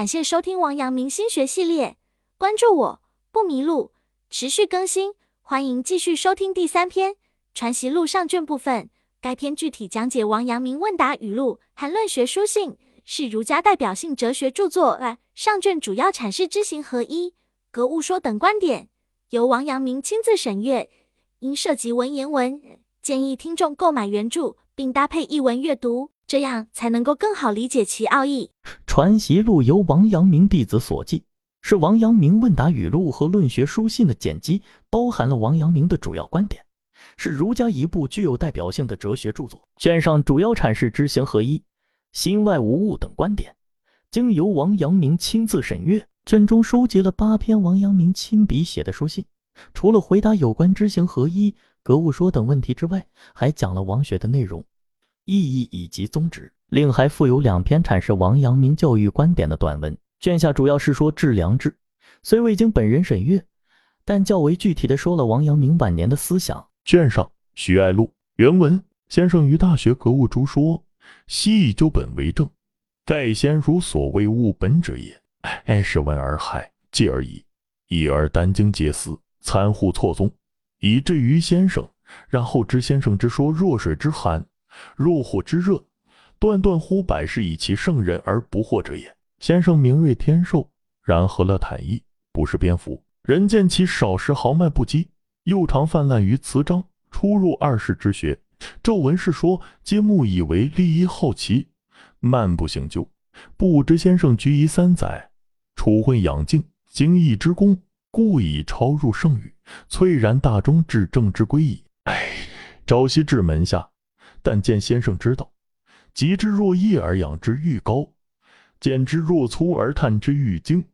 感谢收听王阳明心学系列，关注我不迷路，持续更新，欢迎继续收听第三篇《传习录》上卷部分。该篇具体讲解王阳明问答语录和论学书信，是儒家代表性哲学著作。上卷主要阐释知行合一、格物说等观点，由王阳明亲自审阅，因涉及文言文，建议听众购买原著并搭配译文阅读。这样才能够更好理解其奥义。《传习录》由王阳明弟子所记，是王阳明问答语录和论学书信的简辑，包含了王阳明的主要观点，是儒家一部具有代表性的哲学著作。卷上主要阐释知行合一、心外无物等观点，经由王阳明亲自审阅。卷中收集了八篇王阳明亲笔写的书信，除了回答有关知行合一、格物说等问题之外，还讲了王学的内容。意义以及宗旨，另还附有两篇阐释王阳明教育观点的短文。卷下主要是说致良知，虽未经本人审阅，但较为具体的说了王阳明晚年的思想。卷上徐爱录原文：先生于大学格物诸说，悉以究本为证。盖先儒所谓物本者也。哎，是闻而害，继而已，已而殚精竭思，参乎错综，以至于先生。然后知先生之说弱水之寒。入火之热，断断乎百世以其圣人而不惑者也。先生明锐天授，然何乐坦逸，不是蝙蝠。人见其少时豪迈不羁，又常泛滥于辞章，出入二世之学，骤闻是说，皆慕以为利益好奇，漫不行究。不知先生居夷三载，处混养静，精义之功，故以超入圣域，粹然大中至正之归矣。唉，朝夕至门下。但见先生之道，及之若叶而养之愈高，见之若粗而探之愈精，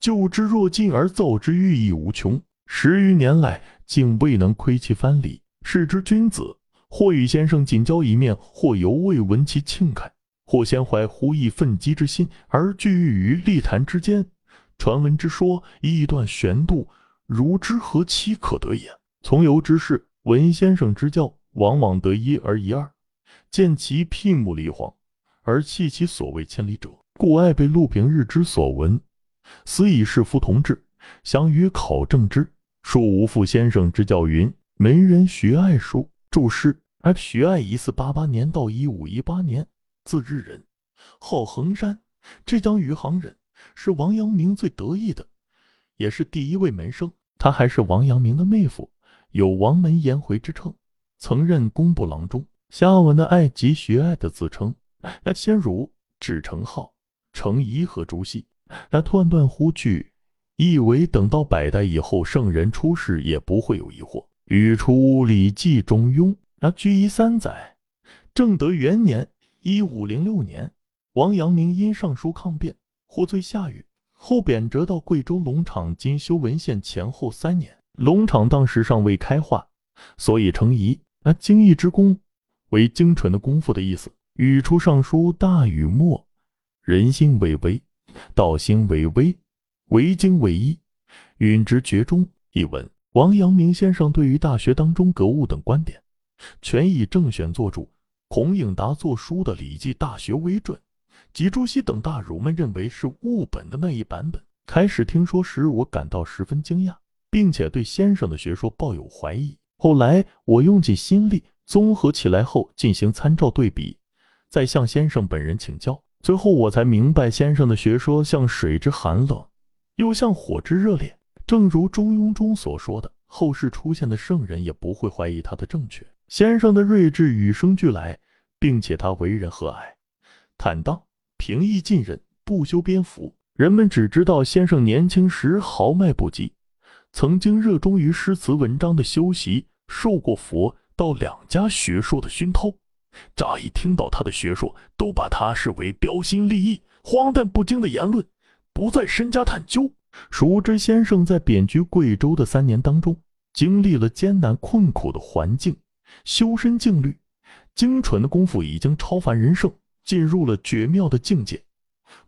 就之若近而造之愈益无穷。十余年来，竟未能窥其藩篱。是之君子，或与先生仅交一面，或犹未闻其庆慨，或先怀忽意奋激之心，而聚于立谈之间，传闻之说，意断玄度，如之何其可得也？从游之士，闻先生之教。往往得一而一二，见其辟目离黄，而弃其所谓千里者，故爱被陆平日之所闻，思以是夫同志，想与考证之。数无父先生之教云：没人学爱书。注释：而徐爱一四八八年到一五一八年，字日人，号衡山，浙江余杭人，是王阳明最得意的，也是第一位门生。他还是王阳明的妹夫，有王门颜回之称。曾任工部郎中，下文的爱及学爱的自称。那先儒指程颢、程颐和朱熹，那断断乎句，意为等到百代以后圣人出世也不会有疑惑。语出《礼记》中庸，那居一三载，正德元年（一五零六年），王阳明因上书抗辩，获罪下狱，后贬谪到贵州龙场（今修文县）前后三年。龙场当时尚未开化，所以程颐。那精义之功，为精纯的功夫的意思。语出尚书大禹末，人心为微，道心为微，为精为一，允之绝中。一文，王阳明先生对于大学当中格物等观点，全以郑玄作主，孔颖达作书的《礼记大学》为准，及朱熹等大儒们认为是物本的那一版本。开始听说时，我感到十分惊讶，并且对先生的学说抱有怀疑。后来我用尽心力综合起来后进行参照对比，再向先生本人请教，最后我才明白先生的学说像水之寒冷，又像火之热烈。正如《中庸》中所说的，后世出现的圣人也不会怀疑他的正确。先生的睿智与生俱来，并且他为人和蔼、坦荡、平易近人，不修边幅。人们只知道先生年轻时豪迈不羁。曾经热衷于诗词文章的修习，受过佛道两家学说的熏陶。乍一听到他的学说，都把他视为标新立异、荒诞不经的言论，不再深加探究。熟知先生在贬居贵州的三年当中，经历了艰难困苦的环境，修身静虑，精纯的功夫已经超凡人圣，进入了绝妙的境界，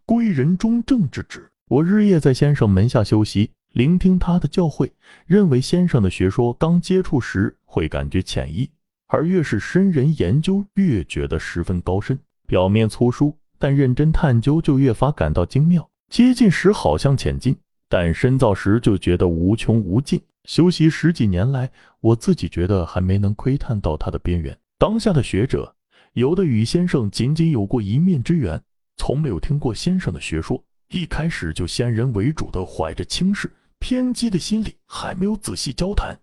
归人中正之旨。我日夜在先生门下修习。聆听他的教诲，认为先生的学说刚接触时会感觉浅易，而越是深人研究，越觉得十分高深。表面粗疏，但认真探究就越发感到精妙。接近时好像浅近，但深造时就觉得无穷无尽。修习十几年来，我自己觉得还没能窥探到它的边缘。当下的学者，有的与先生仅仅有过一面之缘，从没有听过先生的学说，一开始就先人为主的怀着轻视、偏激的心理，还没有仔细交谈，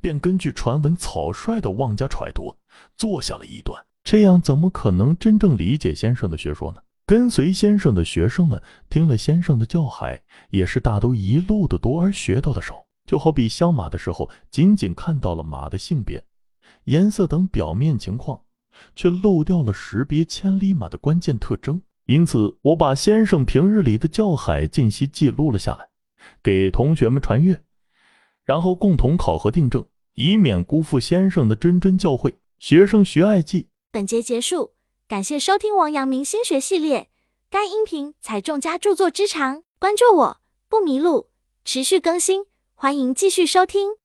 便根据传闻草率的妄加揣度，做下了一段。这样怎么可能真正理解先生的学说呢？跟随先生的学生们听了先生的教诲，也是大都一路的多而学到的少。就好比相马的时候，仅仅看到了马的性别、颜色等表面情况，却漏掉了识别千里马的关键特征。因此，我把先生平日里的教海信息记录了下来，给同学们传阅，然后共同考核订正，以免辜负先生的谆谆教诲。学生学爱记。本节结束。感谢收听王阳明心学系列，该音频采众家著作之长，关注我不迷路，持续更新，欢迎继续收听。